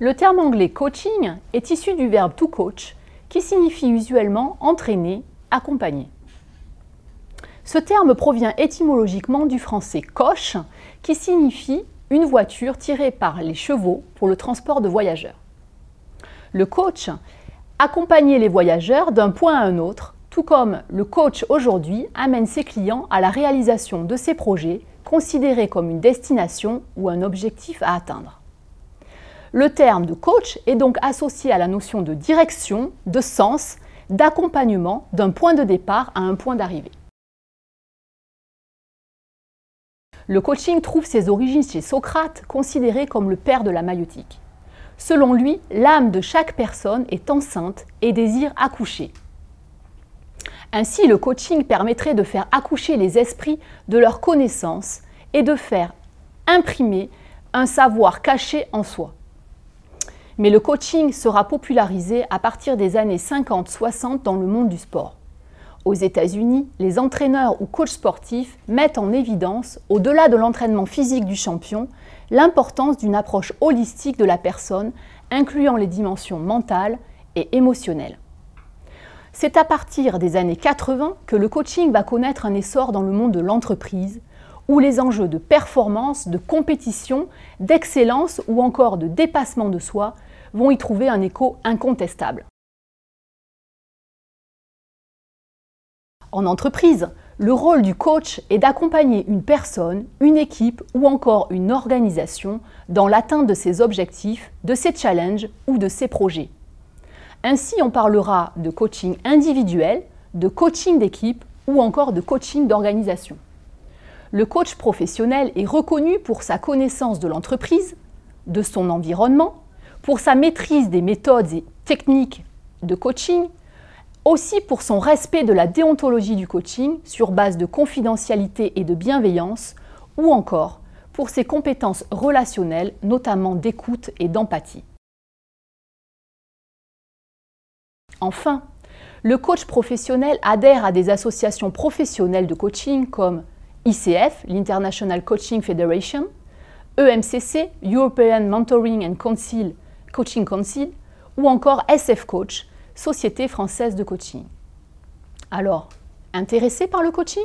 Le terme anglais coaching est issu du verbe to coach, qui signifie usuellement entraîner, accompagner. Ce terme provient étymologiquement du français coche, qui signifie une voiture tirée par les chevaux pour le transport de voyageurs. Le coach accompagnait les voyageurs d'un point à un autre, tout comme le coach aujourd'hui amène ses clients à la réalisation de ses projets considérés comme une destination ou un objectif à atteindre. Le terme de coach est donc associé à la notion de direction, de sens, d'accompagnement d'un point de départ à un point d'arrivée. Le coaching trouve ses origines chez Socrate, considéré comme le père de la maïotique. Selon lui, l'âme de chaque personne est enceinte et désire accoucher. Ainsi, le coaching permettrait de faire accoucher les esprits de leurs connaissances et de faire imprimer un savoir caché en soi. Mais le coaching sera popularisé à partir des années 50-60 dans le monde du sport. Aux États-Unis, les entraîneurs ou coachs sportifs mettent en évidence, au-delà de l'entraînement physique du champion, l'importance d'une approche holistique de la personne, incluant les dimensions mentales et émotionnelles. C'est à partir des années 80 que le coaching va connaître un essor dans le monde de l'entreprise, où les enjeux de performance, de compétition, d'excellence ou encore de dépassement de soi vont y trouver un écho incontestable. En entreprise, le rôle du coach est d'accompagner une personne, une équipe ou encore une organisation dans l'atteinte de ses objectifs, de ses challenges ou de ses projets. Ainsi, on parlera de coaching individuel, de coaching d'équipe ou encore de coaching d'organisation. Le coach professionnel est reconnu pour sa connaissance de l'entreprise, de son environnement, pour sa maîtrise des méthodes et techniques de coaching, aussi pour son respect de la déontologie du coaching sur base de confidentialité et de bienveillance, ou encore pour ses compétences relationnelles, notamment d'écoute et d'empathie. Enfin, le coach professionnel adhère à des associations professionnelles de coaching comme ICF, l'International Coaching Federation, EMCC, European Mentoring and Council Coaching Council, ou encore SF Coach, Société française de coaching. Alors, intéressé par le coaching?